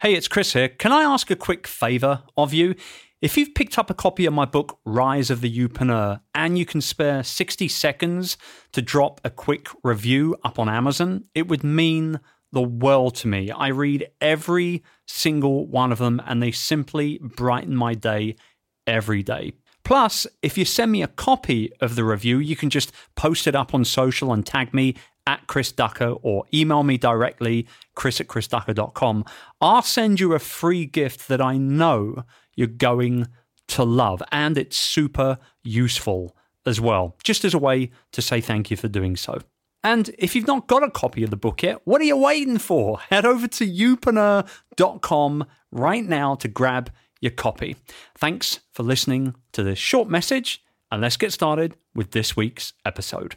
Hey, it's Chris here. Can I ask a quick favor of you? If you've picked up a copy of my book, Rise of the Youpreneur, and you can spare 60 seconds to drop a quick review up on Amazon, it would mean the world to me. I read every single one of them, and they simply brighten my day every day. Plus, if you send me a copy of the review, you can just post it up on social and tag me at Chris Ducker or email me directly, chris at chrisducker.com. I'll send you a free gift that I know you're going to love, and it's super useful as well, just as a way to say thank you for doing so. And if you've not got a copy of the book yet, what are you waiting for? Head over to youpreneur.com right now to grab your copy. Thanks for listening to this short message, and let's get started with this week's episode.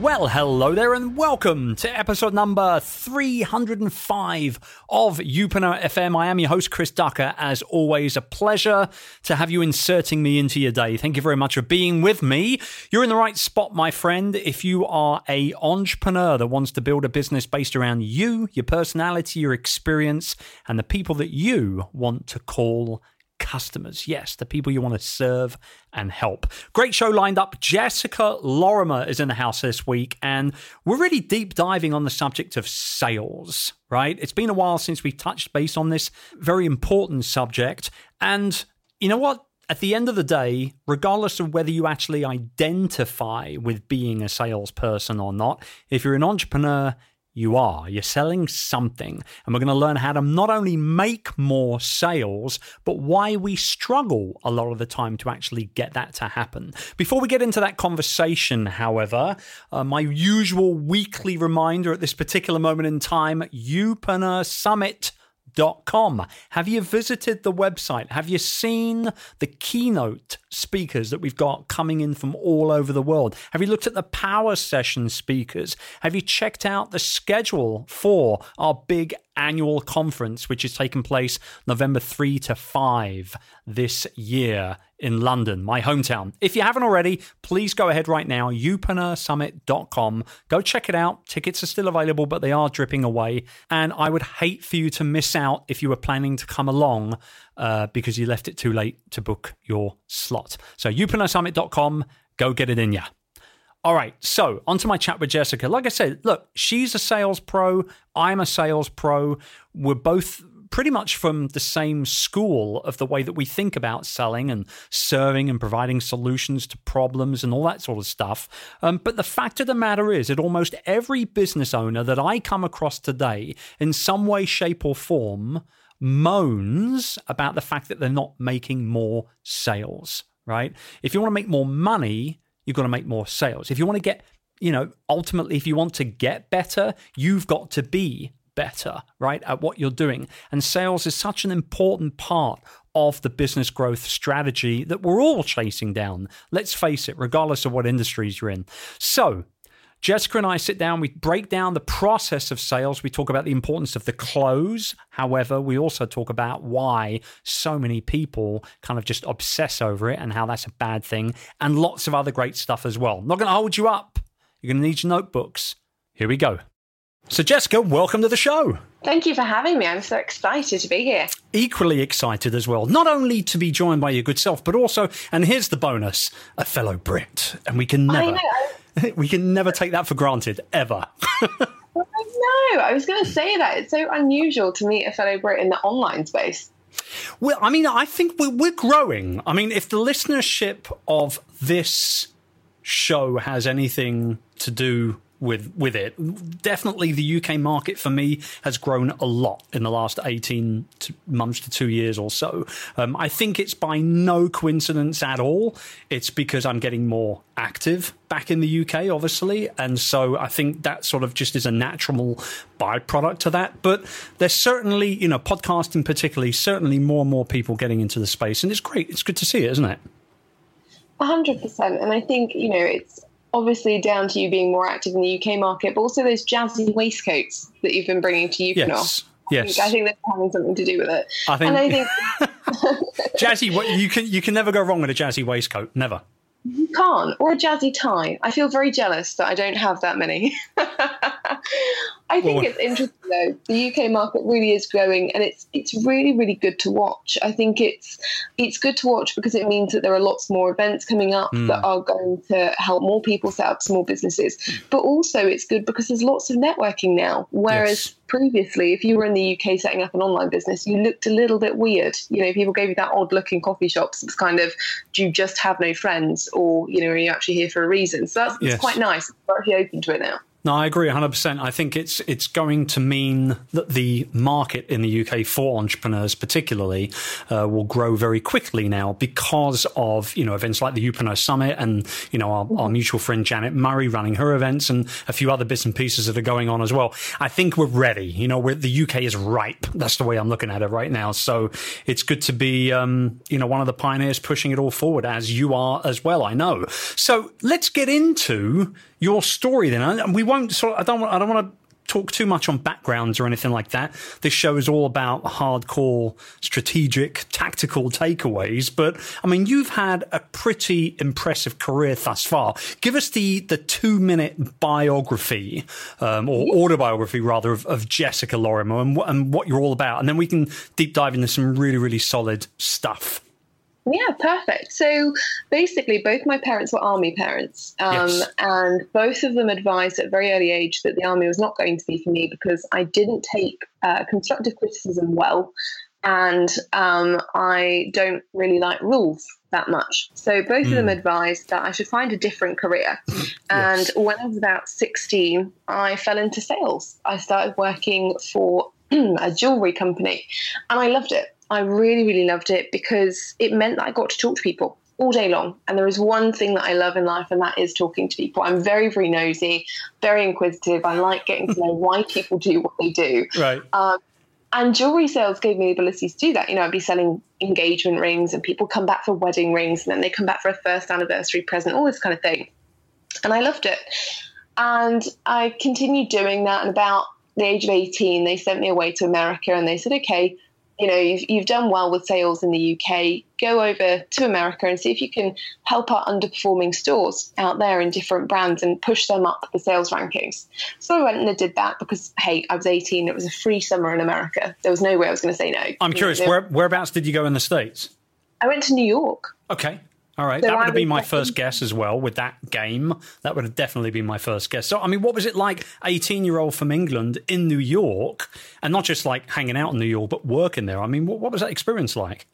Well, hello there, and welcome to episode number 305 of Youpreneur FM. I am your host, Chris Ducker. As always, a pleasure to have you inserting me into your day. Thank you very much for being with me. You're in the right spot, my friend. If you are a entrepreneur that wants to build a business based around you, your personality, your experience, and the people that you want to call customers. Yes, the people you want to serve and help. Great show lined up. Jessica Lorimer is in the house this week, and we're really deep diving on the subject of sales, right? It's been a while since we've touched base on this very important subject. And you know what? At the end of the day, regardless of whether you actually identify with being a salesperson or not, if you're an entrepreneur, you are. You're selling something. And we're going to learn how to not only make more sales, but why we struggle a lot of the time to actually get that to happen. Before we get into that conversation, however, uh, my usual weekly reminder at this particular moment in time Youpreneur Summit Com. Have you visited the website? Have you seen the keynote speakers that we've got coming in from all over the world? Have you looked at the power session speakers? Have you checked out the schedule for our big annual conference, which is taking place November 3 to 5 this year in London, my hometown. If you haven't already, please go ahead right now, youpreneursummit.com. Go check it out. Tickets are still available, but they are dripping away. And I would hate for you to miss out if you were planning to come along uh, because you left it too late to book your slot. So, youpreneursummit.com, go get it in ya. All right, so onto my chat with Jessica. Like I said, look, she's a sales pro. I'm a sales pro. We're both pretty much from the same school of the way that we think about selling and serving and providing solutions to problems and all that sort of stuff. Um, but the fact of the matter is that almost every business owner that I come across today, in some way, shape, or form, moans about the fact that they're not making more sales, right? If you want to make more money, you've got to make more sales. If you want to get, you know, ultimately, if you want to get better, you've got to be better, right, at what you're doing. And sales is such an important part of the business growth strategy that we're all chasing down. Let's face it, regardless of what industries you're in. So, Jessica and I sit down, we break down the process of sales. We talk about the importance of the close. However, we also talk about why so many people kind of just obsess over it and how that's a bad thing, and lots of other great stuff as well. not going to hold you up. You're going to need your notebooks. Here we go. So, Jessica, welcome to the show. Thank you for having me. I'm so excited to be here. Equally excited as well, not only to be joined by your good self, but also, and here's the bonus, a fellow Brit. And we can never, we can never take that for granted, ever. I know. I was going to say that. It's so unusual to meet a fellow Brit in the online space. Well, I mean, I think we're, we're growing. I mean, if the listenership of this show has anything to do with with it. Definitely, the UK market for me has grown a lot in the last eighteen months to two years or so. Um, I think it's by no coincidence at all. It's because I'm getting more active back in the UK, obviously, and so I think that sort of just is a natural byproduct to that. But there's certainly, you know, podcasting particularly, certainly more and more people getting into the space, and it's great. It's good to see it, isn't it? hundred percent, and I think you know it's obviously down to you being more active in the UK market, but also those jazzy waistcoats that you've been bringing to Youpreneur. Yes. Yes. I think that's having something to do with it. I think, and I think jazzy. You can you can never go wrong with a jazzy waistcoat. Never. You can't. Or a jazzy tie. I feel very jealous that I don't have that many. I think Well- it's interesting though. The UK market really is growing and it's it's really, really good to watch. I think it's it's good to watch because it means that there are lots more events coming up Hmm. that are going to help more people set up small businesses. But also it's good because there's lots of networking now. Whereas Yes. previously if you were in the UK setting up an online business, you looked a little bit weird. You know, people gave you that odd look in coffee shops. It's kind of do you just have no friends or, you know, are you actually here for a reason? So that's, Yes. it's quite nice. We're actually open to it now. No, I agree 100%. I think it's it's going to mean that the market in the UK for entrepreneurs particularly uh, will grow very quickly now because of, you know, events like the Youpreneur Summit and, you know, our, our mutual friend Janet Murray running her events and a few other bits and pieces that are going on as well. I think we're ready. You know, the UK is ripe. That's the way I'm looking at it right now. So it's good to be, um, you know, one of the pioneers pushing it all forward as you are as well. I know. So let's get into your story then. We won't sort. I don't. want- I don't want to talk too much on backgrounds or anything like that. This show is all about hardcore, strategic, tactical takeaways. But I mean, you've had a pretty impressive career thus far. Give us the the two minute biography um, or autobiography rather of, of Jessica Lorimer and, wh- and what you're all about, and then we can deep dive into some really really solid stuff. Yeah, perfect. So basically, both my parents were army parents, um, Yes. and both of them advised at a very early age that the army was not going to be for me because I didn't take uh, constructive criticism well, and um, I don't really like rules that much. So both of them advised that I should find a different career. And when I was about 16, I fell into sales. I started working for a jewelry company, and I loved it. I really, really loved it because it meant that I got to talk to people all day long. And there is one thing that I love in life, and that is talking to people. I'm very, very nosy, very inquisitive. I like getting to know why people do what they do. Right. Um, and jewelry sales gave me the ability to do that. You know, I'd be selling engagement rings, and people come back for wedding rings, and then they come back for a first anniversary present, all this kind of thing. And I loved it. And I continued doing that. And about the age of 18, they sent me away to America and they said, okay, you know, you've, you've done well with sales in the UK. Go over to America and see if you can help our underperforming stores out there in different brands and push them up the sales rankings. So I went and I did that because, hey, I was 18. It was a free summer in America. There was no way I was going to say no. I'm You curious. know, Where, whereabouts did you go in the states? I went to New York. Okay. All right. So that would have been my first guess as well with that game. That would have definitely been my first guess. So, I mean, what was it like, 18 year old from England in New York, and not just like hanging out in New York, but working there? I mean, what, what was that experience like?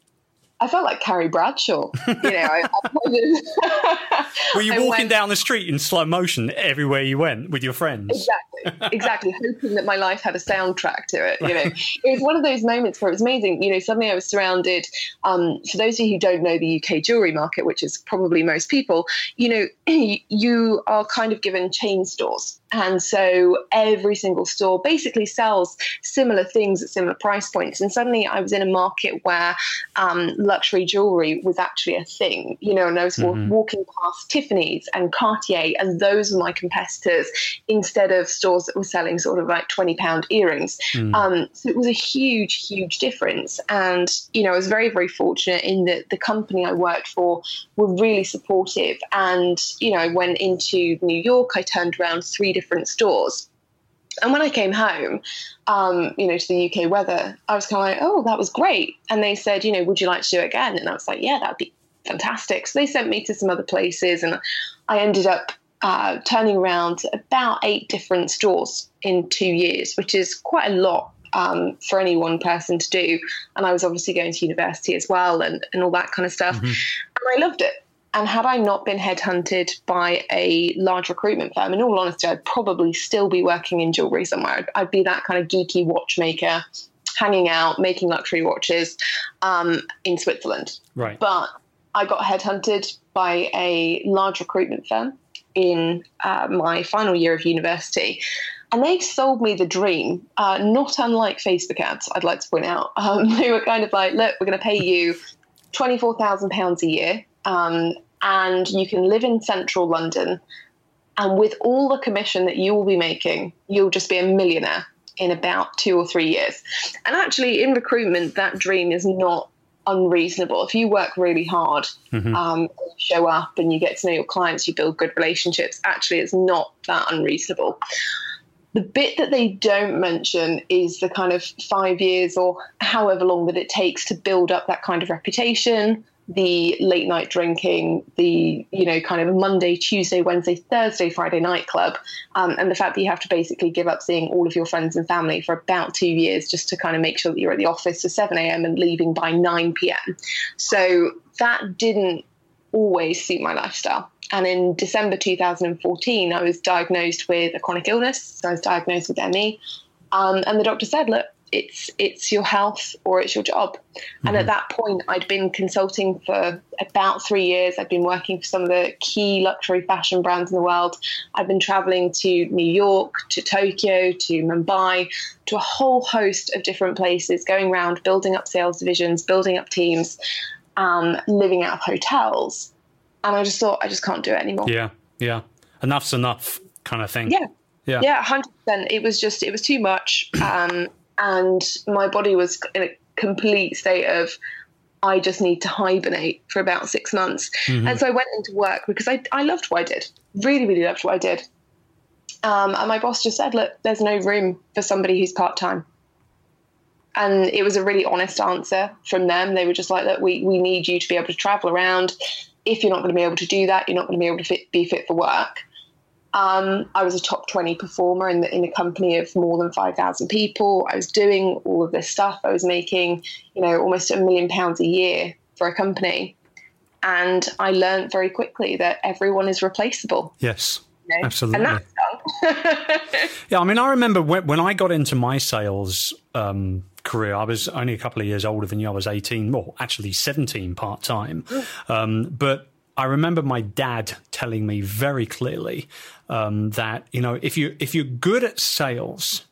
I felt like Carrie Bradshaw. You know, I, I Were you walking went- down the street in slow motion everywhere you went with your friends? Exactly, exactly. Hoping that my life had a soundtrack to it. You know, it was one of those moments where it was amazing. You know, suddenly I was surrounded. Um, for those of you who don't know the UK jewelry market, which is probably most people, you know, you are kind of given chain stores. And so every single store basically sells similar things at similar price points. And suddenly I was in a market where um, luxury jewelry was actually a thing, you know, and I was wa- walking past Tiffany's and Cartier, and those were my competitors instead of stores that were selling sort of like 20 pound earrings. Um, so it was a huge, huge difference. And, you know, I was very, very fortunate in that the company I worked for were really supportive. And, you know, I went into New York, I turned around three different stores. And when I came home, um, you know, to the UK weather, I was kind of like, oh, that was great. And they said, you know, would you like to do it again? And I was like, yeah, that'd be fantastic. So they sent me to some other places, and I ended up uh, turning around about eight different stores in two years, which is quite a lot um, for any one person to do. And I was obviously going to university as well, and, and all that kind of stuff. And I loved it. And had I not been headhunted by a large recruitment firm, in all honesty, I'd probably still be working in jewelry somewhere. I'd, I'd be that kind of geeky watchmaker, hanging out, making luxury watches um, in Switzerland. Right. But I got headhunted by a large recruitment firm in uh, my final year of university. And they sold me the dream, uh, not unlike Facebook ads, I'd like to point out. Um, they were kind of like, look, we're going to pay you £24,000 a year, um, and you can live in central London And with all the commission that you will be making, you'll just be a millionaire in about two or three years. And actually, in recruitment, that dream is not unreasonable. If you work really hard, mm-hmm. um, show up and you get to know your clients, you build good relationships, actually, it's not that unreasonable. The bit that they don't mention is the kind of five years or however long that it takes to build up that kind of reputation, the late night drinking, the you know kind of Monday, Tuesday, Wednesday, Thursday, Friday nightclub, um, and the fact that you have to basically give up seeing all of your friends and family for about two years just to kind of make sure that you're at the office at 7 a.m. and leaving by 9 p.m. So that didn't always suit my lifestyle. And in December 2014, I was diagnosed with a chronic illness. So I was diagnosed with ME. Um, and the doctor said, look, it's it's your health or it's your job. Mm-hmm. And at mm-hmm. that point, I'd been consulting for about three years. I'd been working for some of the key luxury fashion brands in the world. I've been traveling to New York, to Tokyo, to Mumbai, to a whole host of different places, going around building up sales divisions, building up teams, um, living out of hotels. And I just thought, I just can't do it anymore. Yeah, yeah. Enough's enough kind of thing. Yeah. Yeah. Yeah, 100%. It was just, it was too much. Um, and my body was in a complete state of I just need to hibernate for about six months. Mm-hmm. And so I went into work because I, I loved what I did, really, really loved what I did. Um, and my boss just said, Look, there's no room for somebody who's part time. And it was a really honest answer from them. They were just like, Look, we, we need you to be able to travel around. If you're not going to be able to do that, you're not going to be able to fit, be fit for work. Um, I was a top 20 performer in, the, in a company of more than 5,000 people. I was doing all of this stuff. I was making, you know, almost a million pounds a year for a company. And I learned very quickly that everyone is replaceable. Yes. You know? Absolutely. yeah, I mean, I remember when, when I got into my sales um, career, I was only a couple of years older than you. I was 18, well, actually 17 part time. Um, but I remember my dad telling me very clearly um, that you know if you if you're good at sales,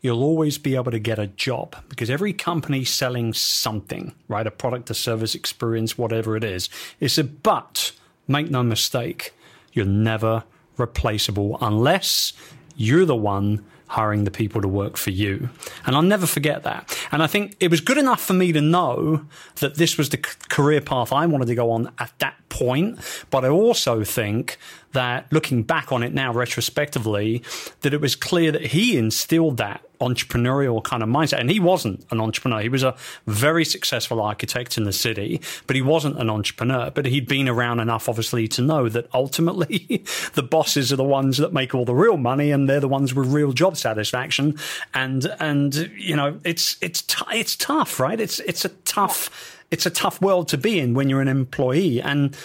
you'll always be able to get a job because every company selling something, right, a product, a service, experience, whatever it is, is a but. Make no mistake, you're never replaceable unless you're the one hiring the people to work for you. And I'll never forget that. And I think it was good enough for me to know that this was the career path I wanted to go on at that point. But I also think that looking back on it now retrospectively, that it was clear that he instilled that entrepreneurial kind of mindset. And he wasn't an entrepreneur. He was a very successful architect in the city, but he wasn't an entrepreneur. But he'd been around enough, obviously, to know that ultimately the bosses are the ones that make all the real money and they're the ones with real job satisfaction. And, and, you know, it's, it's, t- it's tough, right? It's, it's a tough, it's a tough world to be in when you're an employee. And,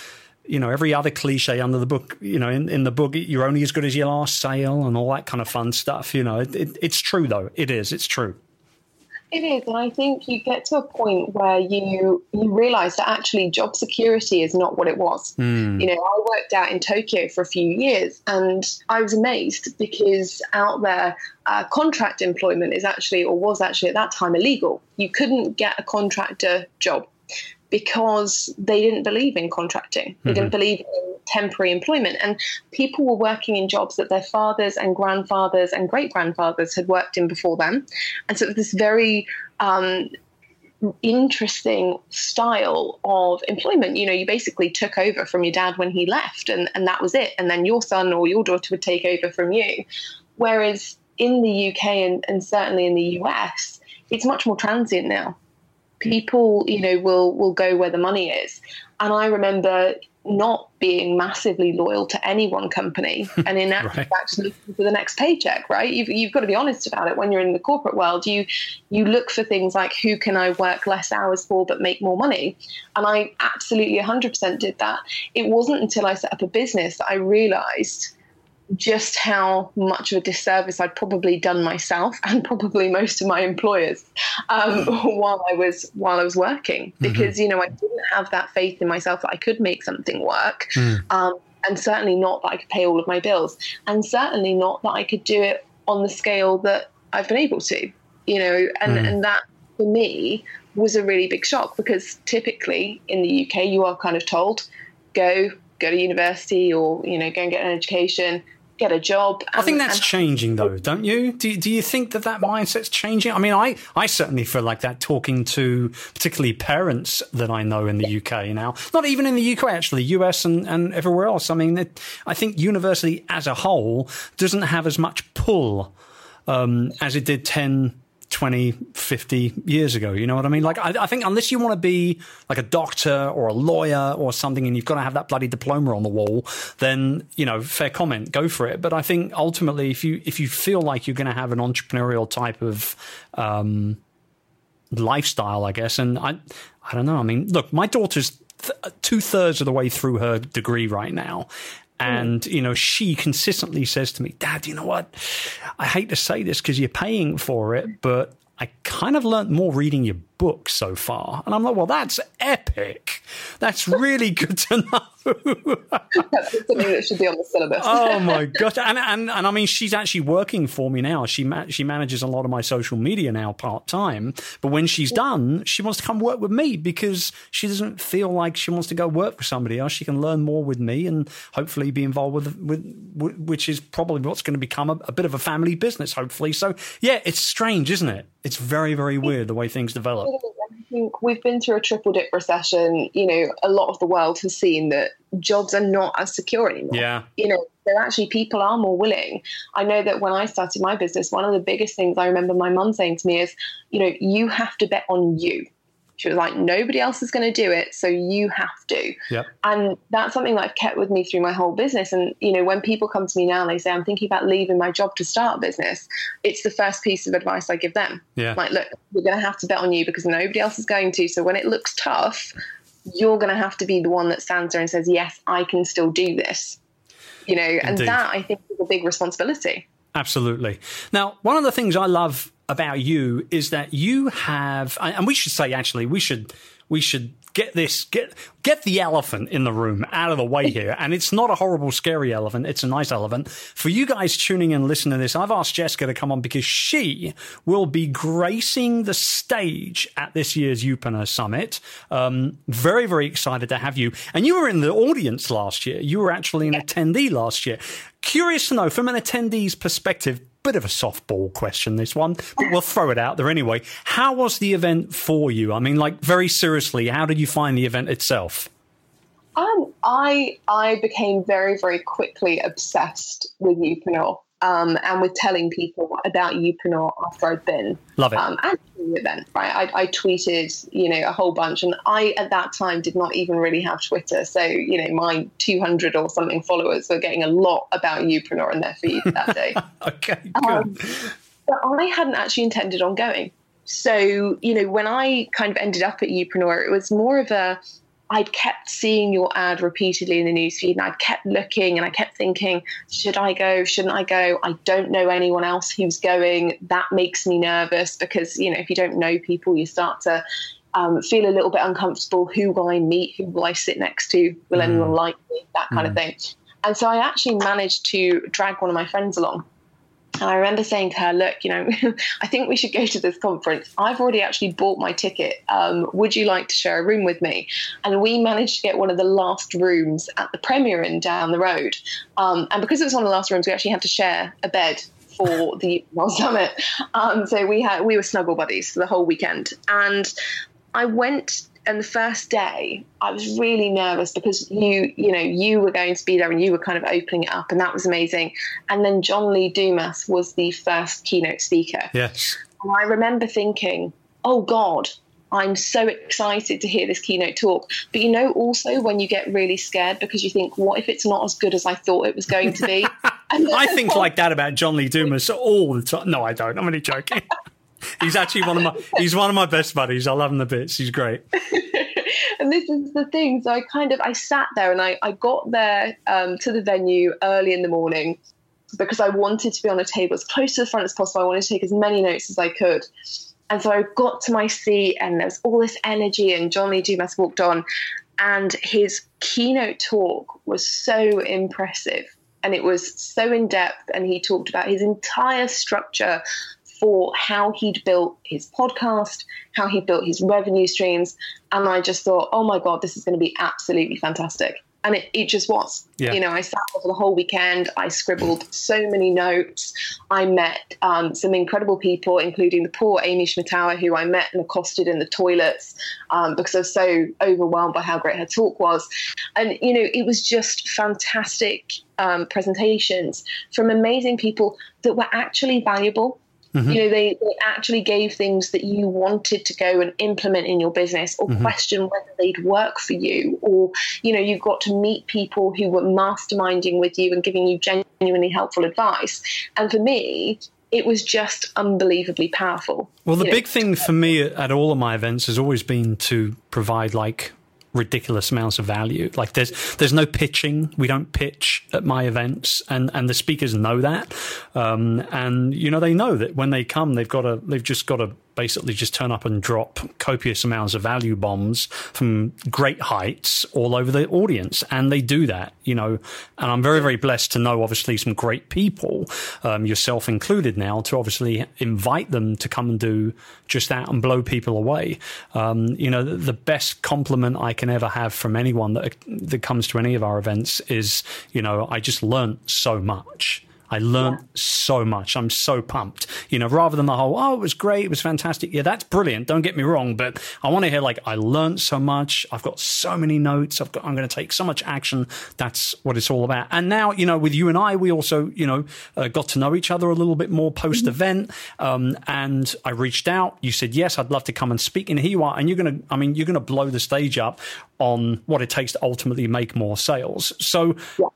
you know, every other cliche under the book, you know, in, in the book, you're only as good as your last sale and all that kind of fun stuff. You know, it, it, it's true though. It is. It's true. It is, and I think you get to a point where you you realise that actually job security is not what it was. Mm. You know, I worked out in Tokyo for a few years, and I was amazed because out there, uh, contract employment is actually or was actually at that time illegal. You couldn't get a contractor job because they didn't believe in contracting. They mm-hmm. didn't believe in temporary employment. And people were working in jobs that their fathers and grandfathers and great grandfathers had worked in before them. And so this very um, interesting style of employment. You know, you basically took over from your dad when he left, and, and that was it. And then your son or your daughter would take over from you. Whereas in the UK and, and certainly in the US, it's much more transient now people you know will will go where the money is. And i remember not being massively loyal to any one company and in right. fact looking for the next paycheck right? You've, you've got to be honest about it when you're in the corporate world. You you look for things like who can i work less hours for but make more money? And i absolutely 100% did that. It wasn't until i set up a business that i realized just how much of a disservice I'd probably done myself and probably most of my employers um, while I was while I was working mm-hmm. because mm-hmm. you know I didn't have that faith in myself that I could make something work. Mm. Um, and certainly not that I could pay all of my bills, and certainly not that I could do it on the scale that I've been able to, you know, and, mm. and that for me was a really big shock because typically in the UK you are kind of told go go to university or you know go and get an education get a job. And, I think that's and- changing, though, don't you? Do, do you think that that mindset's changing? I mean, I, I certainly feel like that talking to particularly parents that I know in the UK now, not even in the UK, actually, US and, and everywhere else. I mean, it, I think university as a whole doesn't have as much pull um, as it did 10, 20, 50 years ago. You know what I mean? Like, I, I, think unless you want to be like a doctor or a lawyer or something and you've got to have that bloody diploma on the wall, then, you know, fair comment, go for it. But I think ultimately, if you, if you feel like you're going to have an entrepreneurial type of, um, lifestyle, I guess, and I, I don't know. I mean, look, my daughter's th- two thirds of the way through her degree right now. Hmm. And, you know, she consistently says to me, Dad, you know what? I hate to say this because you're paying for it, but I kind of learned more reading your book so far. And I'm like, well, that's epic. That's really good to know. that's something that should be on the syllabus. oh my gosh. And, and, and I mean, she's actually working for me now. She, ma- she manages a lot of my social media now part time. But when she's done, she wants to come work with me because she doesn't feel like she wants to go work for somebody else. She can learn more with me and hopefully be involved with, with, which is probably what's going to become a, a bit of a family business, hopefully. So yeah, it's strange, isn't it? It's very, very weird the way things develop. I think we've been through a triple dip recession. You know, a lot of the world has seen that jobs are not as secure anymore. Yeah. You know, so actually people are more willing. I know that when I started my business, one of the biggest things I remember my mum saying to me is, you know, you have to bet on you. She was like, nobody else is going to do it, so you have to. Yep. And that's something that I've kept with me through my whole business. And, you know, when people come to me now and they say, I'm thinking about leaving my job to start a business, it's the first piece of advice I give them. Yeah. Like, look, we're going to have to bet on you because nobody else is going to. So when it looks tough, you're going to have to be the one that stands there and says, yes, I can still do this. You know, and that I think is a big responsibility. Absolutely. Now, one of the things I love about you is that you have, and we should say actually, we should we should get this get get the elephant in the room out of the way here. And it's not a horrible scary elephant. It's a nice elephant. For you guys tuning in and listening to this i've asked jessica to come on because she will be gracing the stage at this year's Youpreneur summit. Um, very very excited to have you. And you were in the audience last year. You were actually an attendee last year. Curious to know from an attendee's perspective bit of a softball question, this one, but we'll throw it out there anyway. How was the event for you? I mean, like, very seriously, how did you find the event itself? Um, I I became very very quickly obsessed with Youpreneur um, and with telling people about Youpreneur after I'd been love it um, at the event. Right, I, I, tweeted you know a whole bunch, and I at that time did not even really have Twitter, so you know my 200 or something followers were getting a lot about Youpreneur in their feed that day. okay, good. Um, but I hadn't actually intended on going. So, you know, when I kind of ended up at Youpreneur, it was more of a I'd kept seeing your ad repeatedly in the newsfeed and I'd kept looking and I kept thinking, should I go? Shouldn't I go? I don't know anyone else who's going. That makes me nervous because, you know, if you don't know people, you start to um, feel a little bit uncomfortable. Who will I meet? Who will I sit next to? Will mm. anyone like me? That kind mm. of thing. And so I actually managed to drag one of my friends along and I remember saying to her, look, you know, I think we should go to this conference. I've already actually bought my ticket. Um, would you like to share a room with me? And we managed to get one of the last rooms at the Premier Inn down the road. Um, and because it was one of the last rooms, we actually had to share a bed for the World summit. Um, so we had we were snuggle buddies for the whole weekend. And I went and the first day I was really nervous because you you know you were going to be there and you were kind of opening it up and that was amazing. And then John Lee Dumas was the first keynote speaker. Yes. And I remember thinking oh god I'm so excited to hear this keynote talk. But you know also when you get really scared because you think what if it's not as good as I thought it was going to be? I think like that about John Lee Dumas all the time no I don't I'm only joking he's actually one of my he's one of my best buddies. I love him the bits. He's great. and this is the thing. So I kind of I sat there and I, I got there um, to the venue early in the morning because I wanted to be on a table as close to the front as possible. I wanted to take as many notes as I could. And so I got to my seat and there's all this energy and John Lee Dumas walked on and his keynote talk was so impressive and it was so in depth and he talked about his entire structure for how he'd built his podcast, how he built his revenue streams. And I just thought, oh my God, this is going to be absolutely fantastic. and it, it just was. Yeah. You know, I sat there for the whole weekend. I scribbled so many notes. I met um, some incredible people, including the poor Amy Schmittauer, who I met and accosted in the toilets um, because I was so overwhelmed by how great her talk was. And, you know, it was just fantastic um, presentations from amazing people that were actually valuable Mm-hmm. You know, they, they actually gave things that you wanted to go and implement in your business or mm-hmm. question whether they'd work for you. Or, you know, you got to meet people who were masterminding with you and giving you genuinely helpful advice. And for me, it was just unbelievably powerful. Well, the big know? thing for me at all of my events has always been to provide like ridiculous amounts of value. Like there's there's no pitching. We don't pitch at my events, and and the speakers know that. Um, and you know they know that when they come, they've got to they've just got to basically just turn up and drop copious amounts of value bombs from great heights all over the audience. And they do that, you know, and I'm very, very blessed to know obviously some great people, um, yourself included now, to obviously invite them to come and do just that and blow people away. Um, you know, the best compliment I can ever have from anyone that, that comes to any of our events is, you know, I just learned so much. I learned yeah. so much. I'm so pumped. You know, rather than the whole, oh, it was great, it was fantastic. Yeah, that's brilliant. Don't get me wrong, but I want to hear like I learned so much. I've got so many notes. I've got. I'm going to take so much action. That's what it's all about. And now, you know, with you and I, we also, you know, uh, got to know each other a little bit more post event. Um, and I reached out. You said yes, I'd love to come and speak. And here you are. And you're going to. I mean, you're going to blow the stage up on what it takes to ultimately make more sales. So. Yeah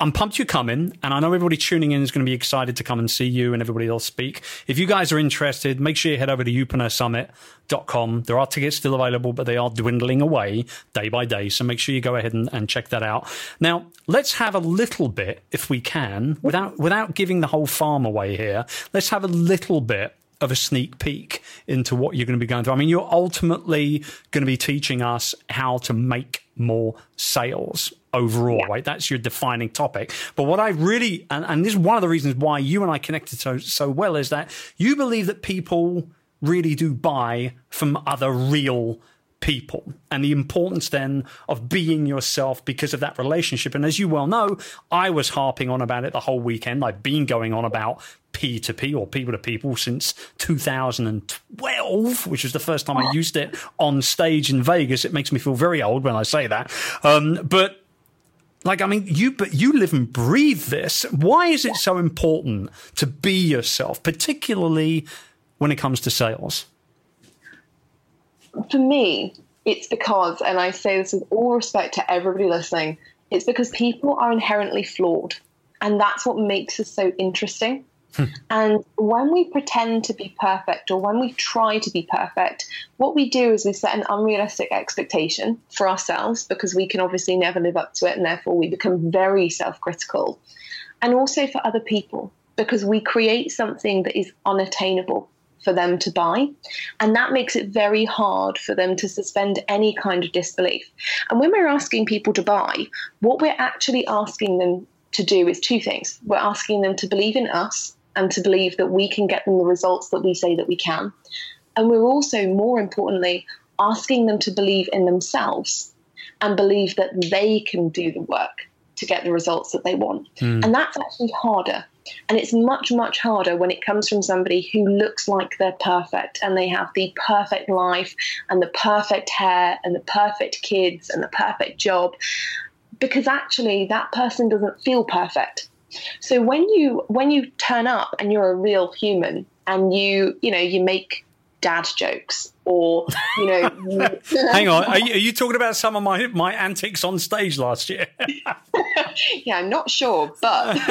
I'm pumped you're coming, and I know everybody tuning in is going to be excited to come and see you and everybody else speak. If you guys are interested, make sure you head over to youpreneursummit.com. There are tickets still available, but they are dwindling away day by day. So make sure you go ahead and, and check that out. Now, let's have a little bit, if we can, without without giving the whole farm away here. Let's have a little bit of a sneak peek into what you're going to be going through. I mean, you're ultimately going to be teaching us how to make more sales overall, yeah. right? That's your defining topic. But what I really, and, and this is one of the reasons why you and I connected so, so well, is that you believe that people really do buy from other real people and the importance then of being yourself because of that relationship. And as you well know, I was harping on about it the whole weekend. I've been going on about P to P or people to people since 2012, which was the first time I used it on stage in Vegas. It makes me feel very old when I say that. Um, but like, I mean, you, but you live and breathe this. Why is it so important to be yourself, particularly when it comes to sales? For me, it's because, and I say this with all respect to everybody listening, it's because people are inherently flawed. And that's what makes us so interesting. And when we pretend to be perfect or when we try to be perfect, what we do is we set an unrealistic expectation for ourselves because we can obviously never live up to it and therefore we become very self critical. And also for other people because we create something that is unattainable for them to buy. And that makes it very hard for them to suspend any kind of disbelief. And when we're asking people to buy, what we're actually asking them to do is two things. We're asking them to believe in us and to believe that we can get them the results that we say that we can. And we're also, more importantly, asking them to believe in themselves and believe that they can do the work to get the results that they want. Mm. And that's actually harder. And it's much, much harder when it comes from somebody who looks like they're perfect and they have the perfect life and the perfect hair and the perfect kids and the perfect job. Because actually, that person doesn't feel perfect. So when you when you turn up and you're a real human and you you know you make dad jokes or you know hang on are you, are you, talking about some of my my antics on stage last year? Yeah i'm not sure but it's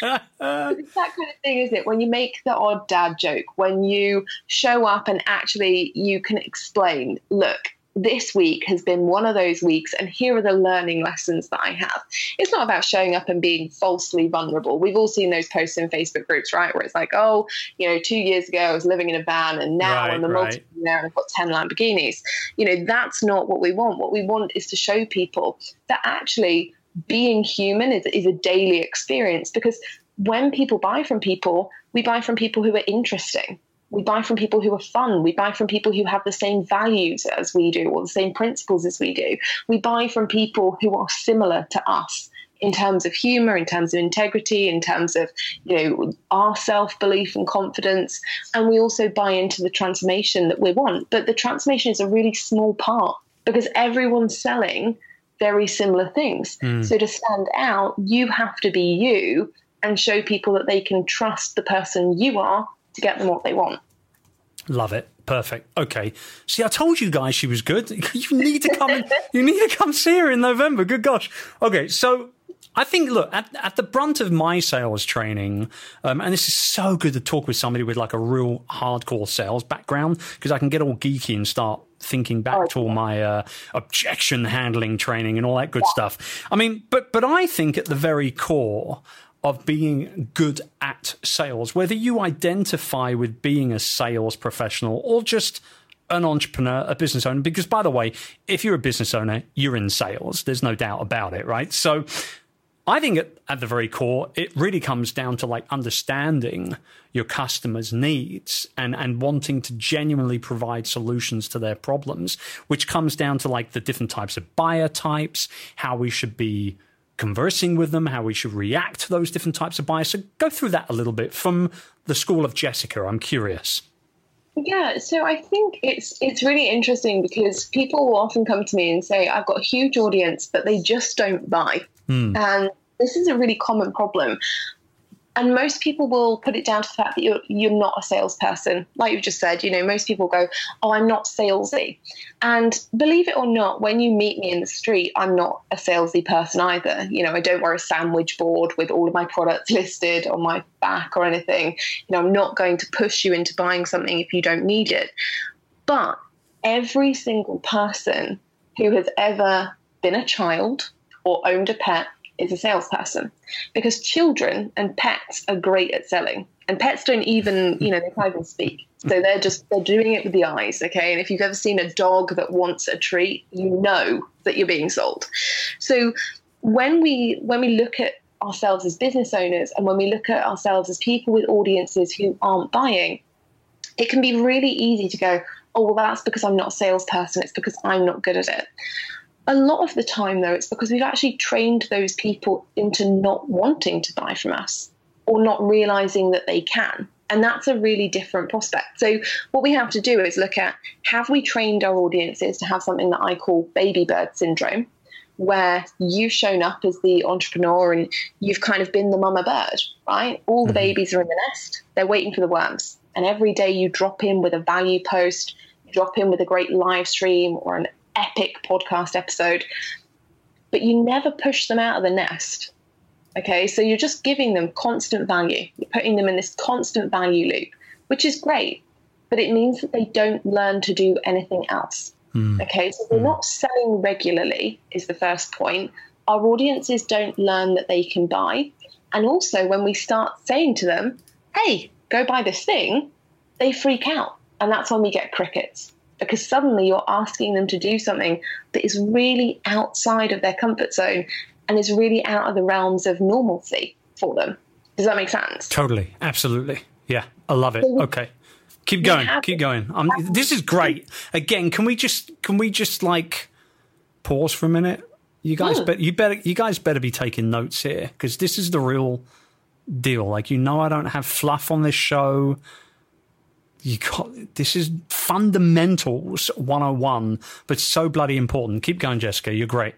that kind of thing is it? When you make the odd dad joke when you show up and actually you can explain look this week has been one of those weeks, and here are the learning lessons that I have. It's not about showing up and being falsely vulnerable. We've all seen those posts in Facebook groups, right? Where it's like, oh, you know, two years ago I was living in a van, and now right, I'm a right. multi-millionaire and I've got 10 Lamborghinis. You know, that's not what we want. What we want is to show people that actually being human is, is a daily experience because when people buy from people, we buy from people who are interesting We buy from people who are fun. We buy from people who have the same values as we do or the same principles as we do. We buy from people who are similar to us in terms of humor, in terms of integrity, in terms of you know our self belief and confidence, and we also buy into the transformation that we want. But the transformation is a really small part because everyone's selling very similar things. Mm. So to stand out, you have to be you and show people that they can trust the person you are to get them what they want. Love it. Perfect. Okay. See, I told you guys she was good. You need to come. you need to come see her in November. Good gosh. Okay. So I think, look, at, at the brunt of my sales training, um, and this is so good to talk with somebody with like a real hardcore sales background because I can get all geeky and start thinking back to all my uh, objection handling training and all that good yeah. stuff. I mean, but but I think at the very core of being good at sales, whether you identify with being a sales professional or just an entrepreneur, a business owner, because by the way, if you're a business owner, you're in sales. There's no doubt about it, right? So I think at, at, the very core, it really comes down to like understanding your customers' needs and, and wanting to genuinely provide solutions to their problems, which comes down to like the different types of buyer types, how we should be conversing with them, how we should react to those different types of bias. So go through that a little bit from the school of Jessica. I'm curious. Yeah, so I think it's it's really interesting because people will often come to me and say, "I've got a huge audience, but they just don't buy." Mm. And this is a really common problem. And most people will put it down to the fact that you're you're not a salesperson. Like you've just said, you know, most people go, Oh, I'm not salesy. And believe it or not, when you meet me in the street, I'm not a salesy person either. You know, I don't wear a sandwich board with all of my products listed on my back or anything. You know, I'm not going to push you into buying something if you don't need it. But every single person who has ever been a child or owned a pet is a salesperson. Because children and pets are great at selling. And pets don't even you know they can't even speak. So they're just they're doing it with the eyes okay? And if you've ever seen a dog that wants a treat you know that you're being sold. So when we when we look at ourselves as business owners and when we look at ourselves as people with audiences who aren't buying it can be really easy to go oh well that's because i'm not a salesperson. It's because i'm not good at it a lot of the time, though, it's because we've actually trained those people into not wanting to buy from us or not realizing that they can. And that's a really different prospect. So, what we have to do is look at have we trained our audiences to have something that I call baby bird syndrome, where you've shown up as the entrepreneur and you've kind of been the mama bird, right? All the mm-hmm. babies are in the nest, they're waiting for the worms. And every day you drop in with a value post, you drop in with a great live stream or an epic podcast episode, but you never push them out of the nest. Okay, so you're just giving them constant value. You're putting them in this constant value loop, which is great, but it means that they don't learn to do anything else. Mm. Okay, so we're mm. not selling regularly, is the first point. Our audiences don't learn that they can buy. And also, when we start saying to them, hey, go buy this thing, they freak out. And that's when we get crickets because suddenly you're asking them to do something that is really outside of their comfort zone and is really out of the realms of normalcy for them. Does that make sense? Totally. Absolutely. Yeah. I love it. Okay. Keep going. Keep going. Um, this is great. Again, can we just can we just like pause for a minute? You guys, hmm. you better you guys better be taking notes here because this is the real deal. Like you know, I don't have fluff on this show you got this is fundamentals 101 but so bloody important. Keep going jessica you're great.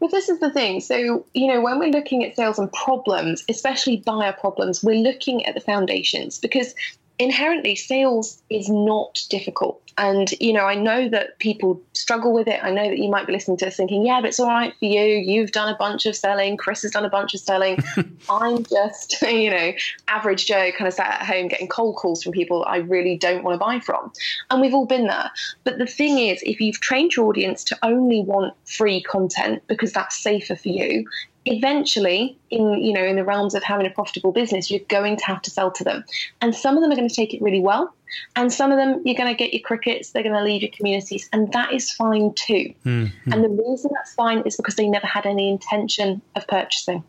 Well this is the thing. So you know when we're looking at sales and problems especially buyer problems we're looking at the foundations because inherently sales is not difficult and you know i know that people struggle with it. I know that you might be listening to this thinking yeah but it's all right for you. You've done a bunch of selling. Chris has done a bunch of selling. I'm just you know average joe kind of sat at home getting cold calls from people i really don't want to buy from. And we've all been there. But the thing is if you've trained your audience to only want free content because that's safer for you eventually in you know in the realms of having a profitable business you're going to have to sell to them and some of them are going to take it really well and some of them you're going to get your crickets they're going to leave your communities and that is fine too mm-hmm. and the reason that's fine is because they never had any intention of purchasing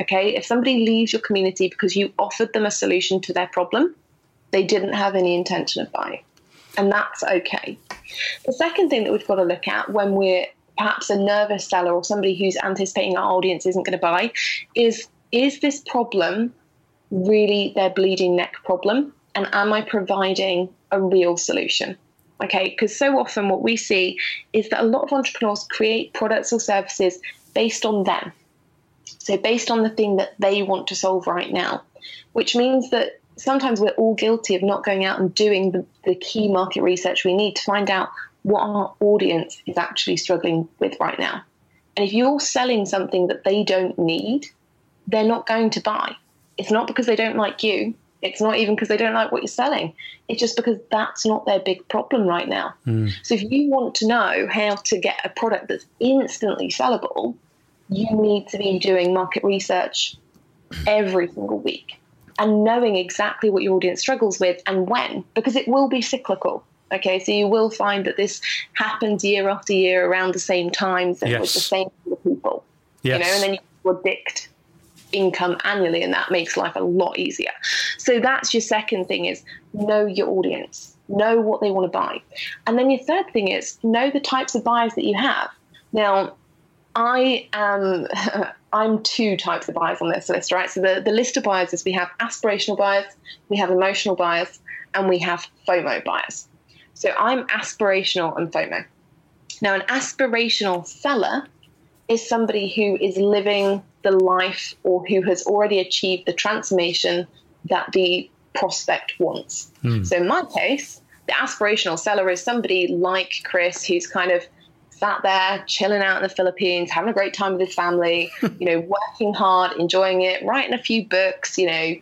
okay if somebody leaves your community because you offered them a solution to their problem They didn't have any intention of buying. And that's okay. The second thing that we've got to look at when we're perhaps a nervous seller or somebody who's anticipating our audience isn't going to buy is is this problem really their bleeding neck problem? And am I providing a real solution? Okay, because so often what we see is that a lot of entrepreneurs create products or services based on them. So, based on the thing that they want to solve right now, which means that sometimes we're all guilty of not going out and doing the, the key market research we need to find out what our audience is actually struggling with right now. And if you're selling something that they don't need, they're not going to buy. It's not because they don't like you. It's not even because they don't like what you're selling. It's just because that's not their big problem right now. Mm. So if you want to know how to get a product that's instantly sellable, you need to be doing market research every single week and knowing exactly what your audience struggles with and when, because it will be cyclical. Okay, so you will find that this happens year after year around the same times and yes. with the same people. Yes. You know, and then you predict income annually and that makes life a lot easier so that's your second thing is know your audience know what they want to buy and then your third thing is know the types of buyers that you have now i am i'm two types of buyers on this list right so the, the list of buyers is we have aspirational buyers we have emotional buyers and we have fomo buyers so i'm aspirational and fomo now an aspirational seller is somebody who is living the life or who has already achieved the transformation that the prospect wants. Mm. So in my case, the aspirational seller is somebody like Chris who's kind of sat there chilling out in the Philippines, having a great time with his family, you know, working hard, enjoying it, writing a few books, you know,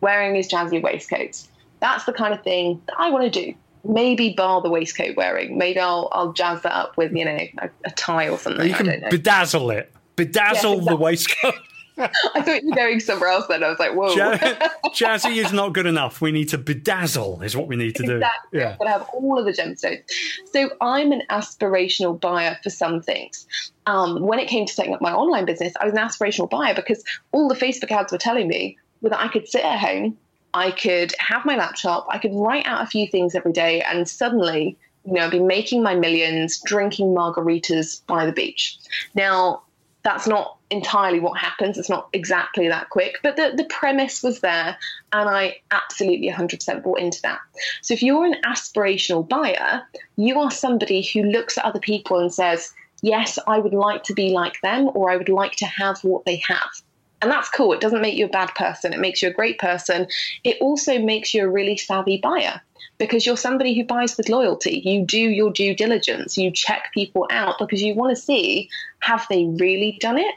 wearing his jazzy waistcoats. That's the kind of thing that I want to do. Maybe bar the waistcoat wearing. Maybe I'll I'll jazz that up with you know a, a tie or something. You can bedazzle it bedazzle exactly. the waistcoat. I thought you were going somewhere else then. I was like, whoa. Jazzy is not good enough. We need to bedazzle, is what we need to do. Exactly. Yeah. But have all of the gemstones. So I'm an aspirational buyer for some things. Um, when it came to setting up my online business, I was an aspirational buyer because all the Facebook ads were telling me that I could sit at home, I could have my laptop, I could write out a few things every day, and suddenly, you know, I'd be making my millions, drinking margaritas by the beach. Now, that's not entirely what happens. It's not exactly that quick, but the, the premise was there, and I absolutely 100% bought into that. So, if you're an aspirational buyer, you are somebody who looks at other people and says, Yes, I would like to be like them, or I would like to have what they have. And that's cool. It doesn't make you a bad person, it makes you a great person. It also makes you a really savvy buyer because you're somebody who buys with loyalty. You do your due diligence, you check people out because you want to see have they really done it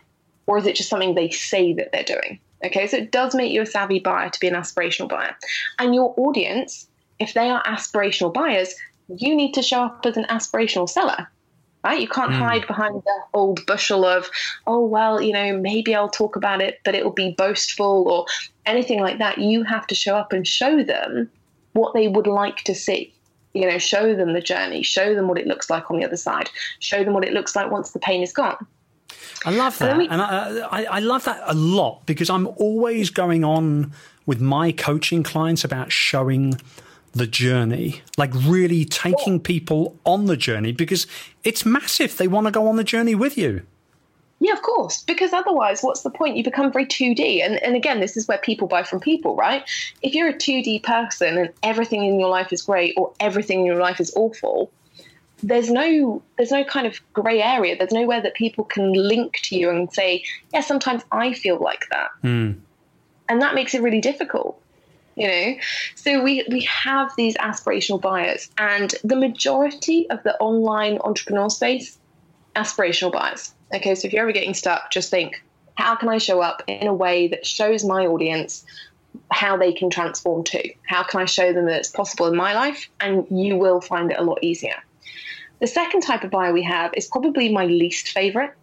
or is it just something they say that they're doing? Okay, so it does make you a savvy buyer to be an aspirational buyer. And your audience, if they are aspirational buyers, you need to show up as an aspirational seller. Right? You can't mm. hide behind the old bushel of, oh, well, you know, maybe I'll talk about it, but it will be boastful or anything like that. You have to show up and show them what they would like to see. You know, show them the journey, show them what it looks like on the other side, show them what it looks like once the pain is gone. I love that, and I, I, I love that a lot because I'm always going on with my coaching clients about showing the journey, like really taking people on the journey because it's massive. They want to go on the journey with you. Yeah, of course. Because otherwise, what's the point? You become very 2D. And, and again, this is where people buy from people, right? If you're a 2D person and everything in your life is great or everything in your life is awful, there's no there's no kind of grey area. There's nowhere that people can link to you and say, yeah, sometimes I feel like that. Mm. And that makes it really difficult. You know, so we we have these aspirational buyers, and the majority of the online entrepreneur space, aspirational buyers Okay, so if you're ever getting stuck, just think how can I show up in a way that shows my audience how they can transform too? How can I show them that it's possible in my life? And you will find it a lot easier. The second type of buyer we have is probably my least favorite.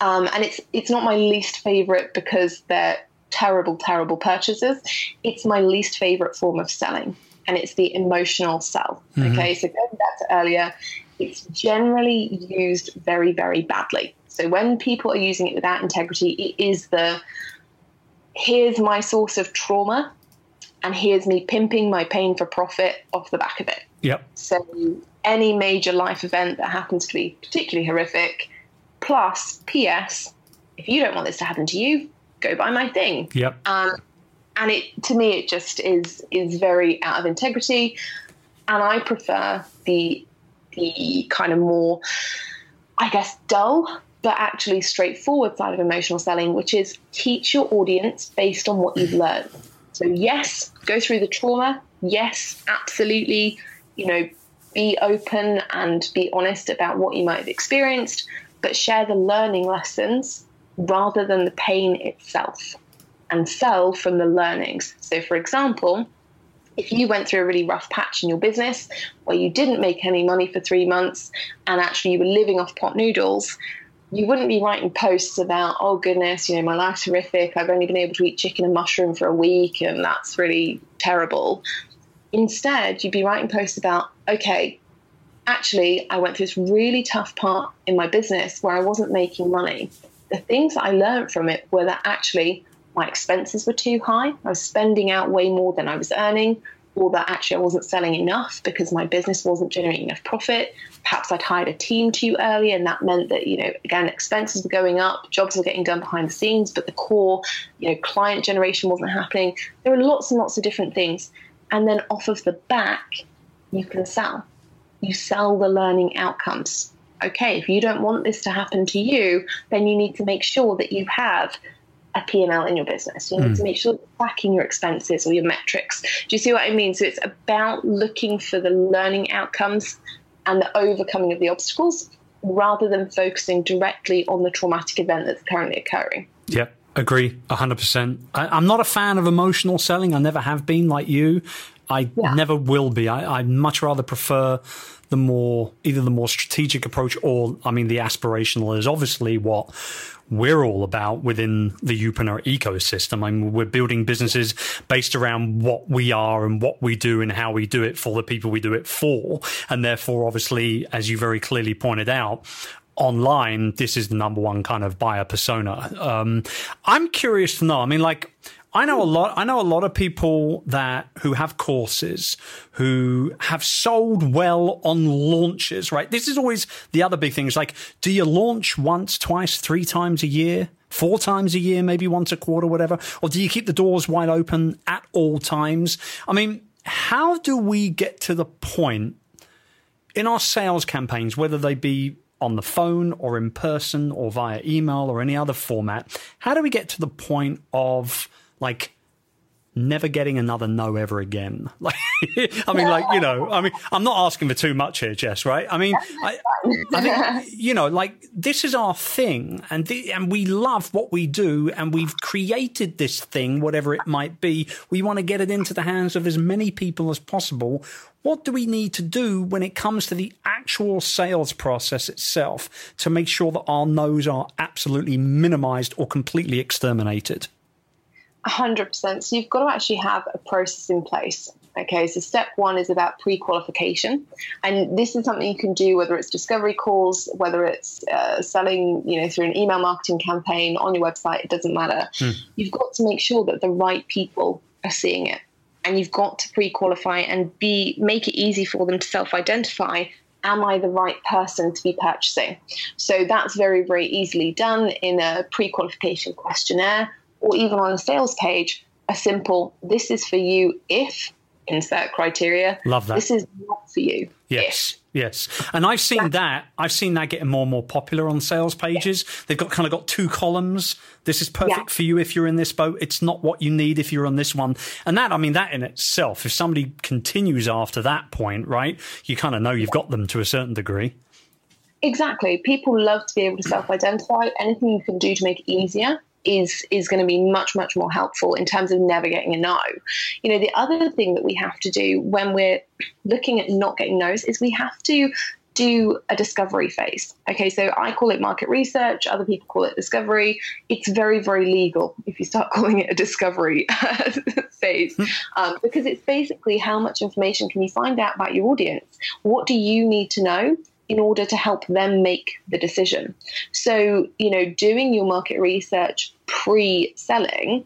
Um, and it's it's not my least favorite because they're terrible, terrible purchases. It's my least favorite form of selling, and it's the emotional sell. Mm-hmm. Okay, so going back to earlier, it's generally used very, very badly. So when people are using it without integrity, it is the here's my source of trauma and here's me pimping my pain for profit off the back of it. Yep. So any major life event that happens to be particularly horrific, plus PS, if you don't want this to happen to you, go buy my thing. Yep. Um, and it to me it just is is very out of integrity, and I prefer the the kind of more, I guess, dull but actually straightforward side of emotional selling, which is teach your audience based on what you've learned. So yes, go through the trauma. Yes, absolutely. You know, be open and be honest about what you might have experienced, but share the learning lessons rather than the pain itself and sell from the learnings. So, for example, if you went through a really rough patch in your business where you didn't make any money for three months and actually you were living off pot noodles, you wouldn't be writing posts about, oh goodness, you know, my life's horrific. I've only been able to eat chicken and mushroom for a week and that's really terrible. Instead, you'd be writing posts about, okay, actually, I went through this really tough part in my business where I wasn't making money. The things I learned from it were that actually my expenses were too high. I was spending out way more than I was earning, or that actually I wasn't selling enough because my business wasn't generating enough profit. Perhaps I'd hired a team too early, and that meant that, you know, again, expenses were going up, jobs were getting done behind the scenes, but the core, you know, client generation wasn't happening. There are lots and lots of different things. And then off of the back, you can sell. You sell the learning outcomes. Okay, if you don't want this to happen to you, then you need to make sure that you have a P&L in your business. You need mm. to make sure you're tracking your expenses or your metrics. Do you see what I mean? So it's about looking for the learning outcomes and the overcoming of the obstacles rather than focusing directly on the traumatic event that's currently occurring. Yep. Agree, 100%. I, am not a fan of emotional selling. I never have been like you. I yeah. never will be. I, I much rather prefer the more, either the more strategic approach or, I mean, the aspirational is obviously what we're all about within the Youpreneur ecosystem. I mean, we're building businesses based around what we are and what we do and how we do it for the people we do it for. And therefore, obviously, as you very clearly pointed out, online, this is the number one kind of buyer persona. Um, I'm curious to know. I mean, like, I know a lot. I know a lot of people that who have courses who have sold well on launches. Right. This is always the other big thing. Is like, do you launch once, twice, three times a year? Four times a year, maybe once a quarter, whatever? Or do you keep the doors wide open at all times? I mean, how do we get to the point in our sales campaigns, whether they be on the phone or in person or via email or any other format, how do we get to the point of like never getting another no ever again. Like, I mean, like, you know, I mean, I'm not asking for too much here, Jess, right? I mean, I, I think, you know, like this is our thing and, the, and we love what we do and we've created this thing, whatever it might be. We want to get it into the hands of as many people as possible. What do we need to do when it comes to the actual sales process itself to make sure that our no's are absolutely minimized or completely exterminated? 100%. So you've got to actually have a process in place. Okay, so step one is about pre qualification. And this is something you can do whether it's discovery calls, whether it's uh, selling you know, through an email marketing campaign on your website, it doesn't matter. Mm. You've got to make sure that the right people are seeing it. And you've got to pre qualify and be make it easy for them to self identify am I the right person to be purchasing? So that's very, very easily done in a pre qualification questionnaire or even on a sales page, a simple, this is for you if insert criteria. Love that. This is not for you. Yes. If. Yes. And I've seen that. I've seen that getting more and more popular on sales pages. They've got kind of got two columns. This is perfect yeah. for you if you're in this boat. It's not what you need if you're on this one. And that, I mean, that in itself, if somebody continues after that point, right, you kind of know you've got them to a certain degree. Exactly. People love to be able to self identify. Anything you can do to make it easier is is going to be much much more helpful in terms of never getting a no. You know, the other thing that we have to do when we're looking at not getting no's is we have to do a discovery phase. Okay, so I call it market research, other people call it discovery. It's very, very legal if you start calling it a discovery phase hmm. um, because it's basically how much information can you find out about your audience? What do you need to know in order to help them make the decision. So, you know, doing your market research pre selling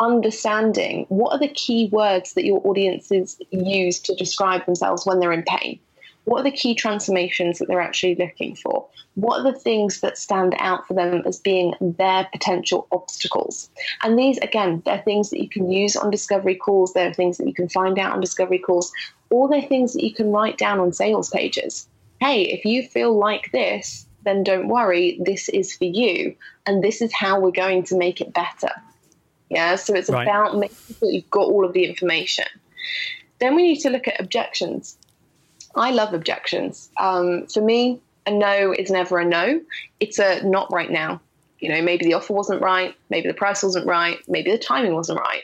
understanding what are the key words that your audiences use to describe themselves when they're in pain. What are the key transformations that they're actually looking for? What are the things that stand out for them as being their potential obstacles? And these, again, they're things that you can use on discovery calls, they're things that you can find out on discovery calls, or they're things that you can write down on sales pages. Hey, if you feel like this, then don't worry, this is for you, and this is how we're going to make it better. Yeah, so it's right. about making sure you've got all of the information. Then we need to look at objections. I love objections. Um, for me, a no is never a no. It's a not right now. You know, maybe the offer wasn't right, maybe the price wasn't right, maybe the timing wasn't right.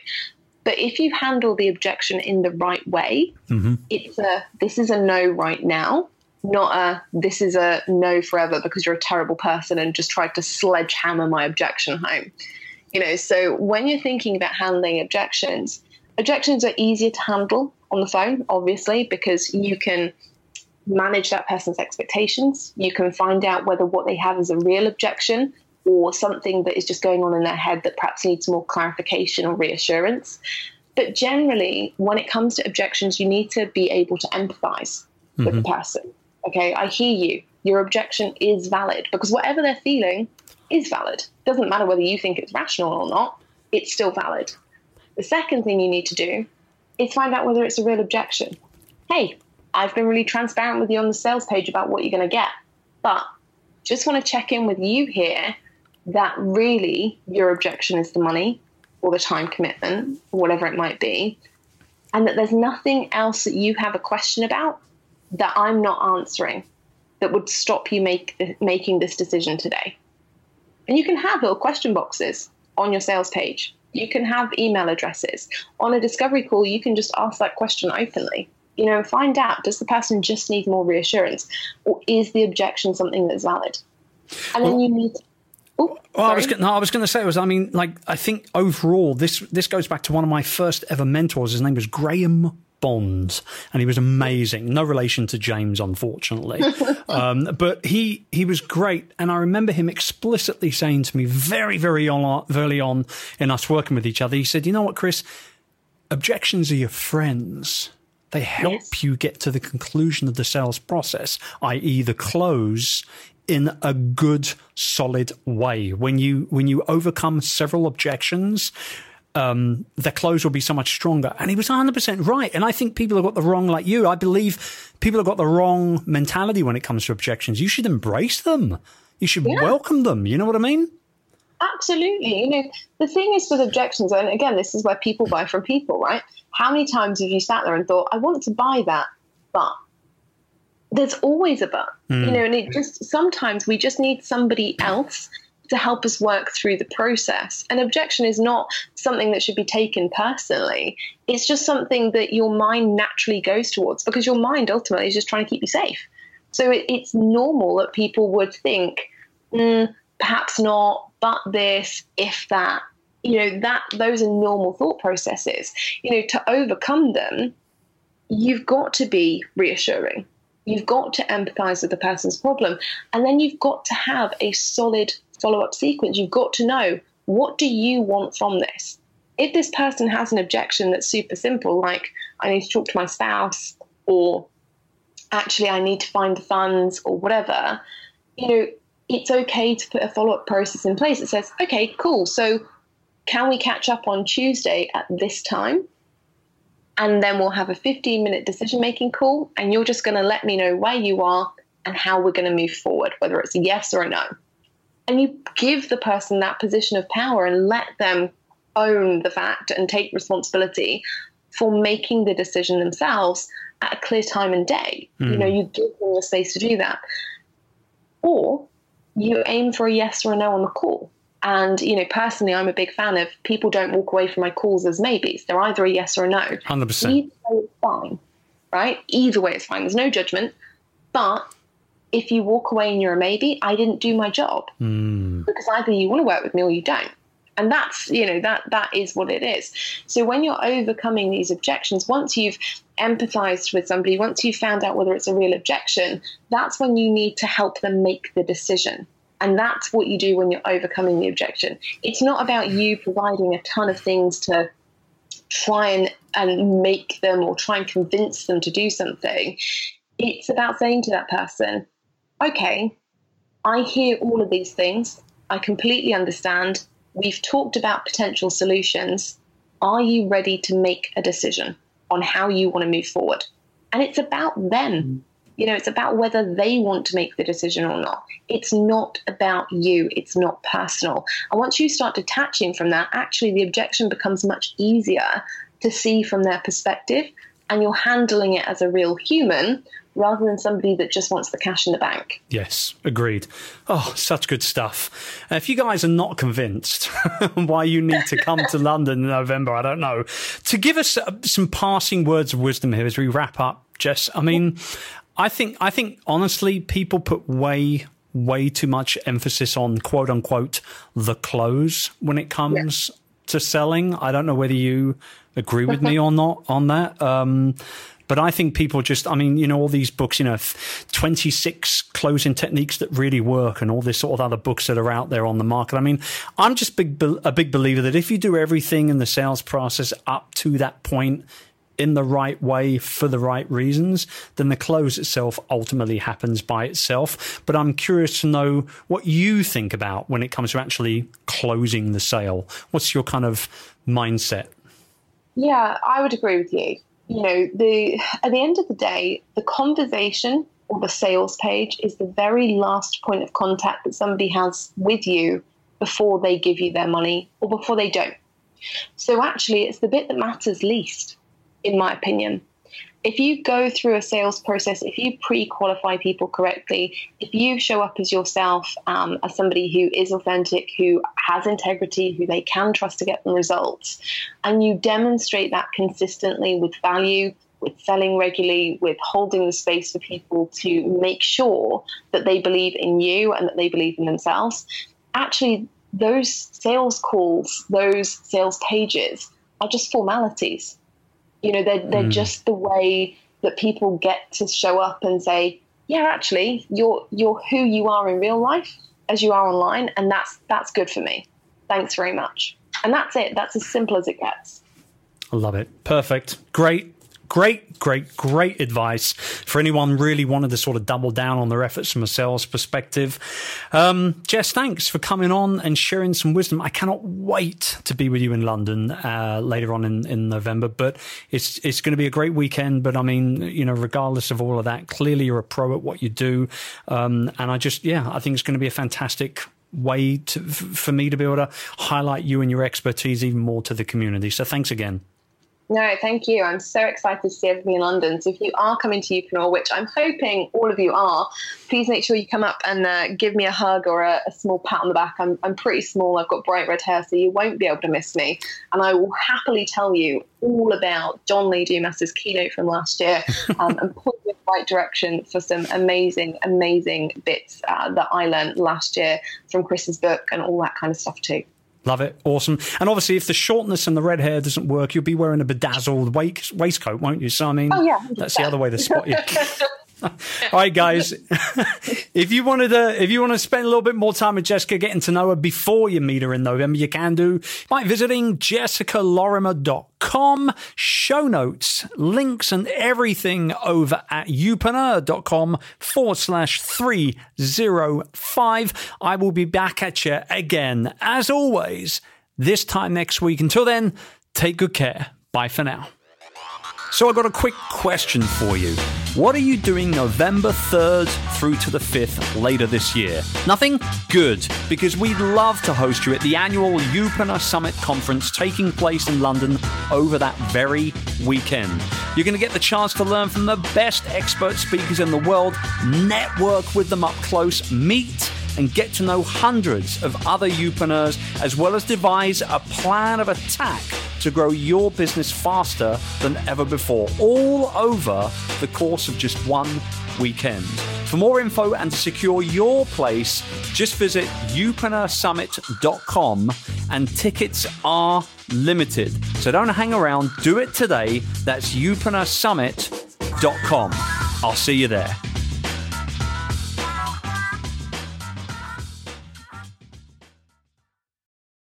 But if you handle the objection in the right way, mm-hmm. it's a this is a no right now, not a this is a no forever because you're a terrible person and just tried to sledgehammer my objection home. You know, so when you're thinking about handling objections, objections are easier to handle on the phone, obviously, because you can manage that person's expectations. You can find out whether what they have is a real objection or something that is just going on in their head that perhaps needs more clarification or reassurance. But generally, when it comes to objections, you need to be able to empathize mm-hmm. with the person. Okay, I hear you. Your objection is valid because whatever they're feeling is valid. Doesn't matter whether you think it's rational or not, it's still valid. The second thing you need to do is find out whether it's a real objection. Hey, I've been really transparent with you on the sales page about what you're going to get, but just want to check in with you here that really your objection is the money or the time commitment or whatever it might be, and that there's nothing else that you have a question about that I'm not answering that would stop you make making this decision today. And you can have little question boxes on your sales page you can have email addresses. On a discovery call, you can just ask that question openly. You know, find out does the person just need more reassurance or is the objection something that's valid? And well, then you need to well, I was no, I was going to say was I mean like I think overall this this goes back to one of my first ever mentors. His name was Graham Bond, and he was amazing. No relation to James, unfortunately, um, but he he was great. And I remember him explicitly saying to me very very on, early on in us working with each other. He said, "You know what, Chris? Objections are your friends." They help yes. you get to the conclusion of the sales process, i.e., the close, in a good, solid way. When you when you overcome several objections, um, their close will be so much stronger. And he was 100% right. And I think people have got the wrong, like you, I believe people have got the wrong mentality when it comes to objections. You should embrace them. You should yeah. welcome them. You know what I mean? Absolutely. You know, the thing is with objections, and again, this is where people buy from people, right? How many times have you sat there and thought, I want to buy that, but there's always a but, mm. you know, and it just sometimes we just need somebody else to help us work through the process. An objection is not something that should be taken personally. It's just something that your mind naturally goes towards because your mind ultimately is just trying to keep you safe. So it, it's normal that people would think, mm, perhaps not, but this, if that. You know that those are normal thought processes. You know to overcome them, you've got to be reassuring. You've got to empathize with the person's problem, and then you've got to have a solid follow up sequence. You've got to know what do you want from this? If this person has an objection that's super simple, like I need to talk to my spouse, or actually I need to find the funds, or whatever, you know, it's okay to put a follow up process in place that says, okay, cool. So can we catch up on Tuesday at this time? And then we'll have a 15 minute decision making call, and you're just going to let me know where you are and how we're going to move forward, whether it's a yes or a no and you give the person that position of power and let them own the fact and take responsibility for making the decision themselves at a clear time and day. Mm. You know, hmm. you give them the space to do that. Or you aim for a yes or a no on the call. And, you know, personally, I'm a big fan of people don't walk away from my calls as maybes. They're either a yes or a no. 100%. Either way is fine, right? Either way it's fine. There's no judgment. But if you walk away and you're a maybe, I didn't do my job. Mm. Because either you want to work with me or you don't. And that's, you know, that that is what it is. So when you're overcoming these objections, once you've empathized with somebody, once you've found out whether it's a real objection, that's when you need to help them make the decision. And that's what you do when you're overcoming the objection. It's not about you providing a ton of things to try and, and make them or try and convince them to do something. It's about saying to that person, okay, I hear all of these things. I completely understand. We've talked about potential solutions. Are you ready to make a decision on how you want to move forward? And it's about them. Mm. You know, it's about whether they want to make the decision or not. It's not about you. It's not personal. And once you start detaching from that, actually the objection becomes much easier to see from their perspective. And you're handling it as a real human rather than somebody that just wants the cash in the bank. Yes, agreed. Oh, such good stuff. Uh, if you guys are not convinced why you need to come to London in November, I don't know. To give us uh, some passing words of wisdom here as we wrap up, Jess, I mean, I think I think honestly, people put way way too much emphasis on quote unquote the close when it comes yeah. to selling. I don't know whether you agree with me or not on that. Um, but I think people just, I mean, you know, all these books, you know, 26 closing techniques that really work and all this sort of other books that are out there on the market. I mean, I'm just big, a big believer that if you do everything in the sales process up to that point in the right way for the right reasons, then the close itself ultimately happens by itself. But I'm curious to know what you think about when it comes to actually closing the sale. What's your kind of mindset? Yeah, I would agree with you. You know, the at the end of the day, the conversation or the sales page is the very last point of contact that somebody has with you before they give you their money or before they don't. So actually, it's the bit that matters least in my opinion. If you go through a sales process, if you pre qualify people correctly, if you show up as yourself, um, as somebody who is authentic, who has integrity, who they can trust to get them results, and you demonstrate that consistently with value, with selling regularly, with holding the space for people to make sure that they believe in you and that they believe in themselves, actually, those sales calls, those sales pages are just formalities. You know, they're, they're mm. just the way that people get to show up and say, yeah, actually, you're you're who you are in real life as you are online, and that's that's good for me. Thanks very much. And that's it. That's as simple as it gets. I love it. Perfect. Great great, great, great advice for anyone really wanted to sort of double down on their efforts from a sales perspective. Um, Jess, thanks for coming on and sharing some wisdom. I cannot wait to be with you in London uh, later on in, in November, but it's it's going to be a great weekend. But I mean, you know, regardless of all of that, clearly you're a pro at what you do, um, and I just yeah, I think it's going to be a fantastic way to, for me to be able to highlight you and your expertise even more to the community. So thanks again. No, thank you. I'm so excited to see everybody in London. So if you are coming to Youpreneur, which I'm hoping all of you are, please make sure you come up and uh, give me a hug or a, a, small pat on the back. I'm, I'm pretty small. I've got bright red hair, so you won't be able to miss me. And I will happily tell you all about John Lee Dumas's keynote from last year um, and point you in the right direction for some amazing, amazing bits uh, that I learned last year from Chris's book and all that kind of stuff too. Love it. Awesome. And obviously, if the shortness and the red hair doesn't work, you'll be wearing a bedazzled waistcoat, won't you? So, I mean, oh, yeah, that's the other way to spot you. All right, guys. if you wanted to, if you want to spend a little bit more time with Jessica, getting to know her before you meet her in November, you can do by visiting jessicalorimer.com. Show notes, links, and everything over at youpreneur.com forward slash 305. I will be back at you again, as always, this time next week. Until then, take good care. Bye for now. So I've got a quick question for you. What are you doing November 3rd through to the 5th later this year? Nothing? Good, because we'd love to host you at the annual Youpreneur Summit Conference taking place in London over that very weekend. You're going to get the chance to learn from the best expert speakers in the world, network with them up close, meet and get to know hundreds of other Youpreneurs, as well as devise a plan of attack to grow your business faster than ever before, all over the course of just one weekend. For more info and to secure your place, just visit youpreneur.summit.com and tickets are limited. So don't hang around, do it today. That's youpreneur.summit.com. I'll see you there.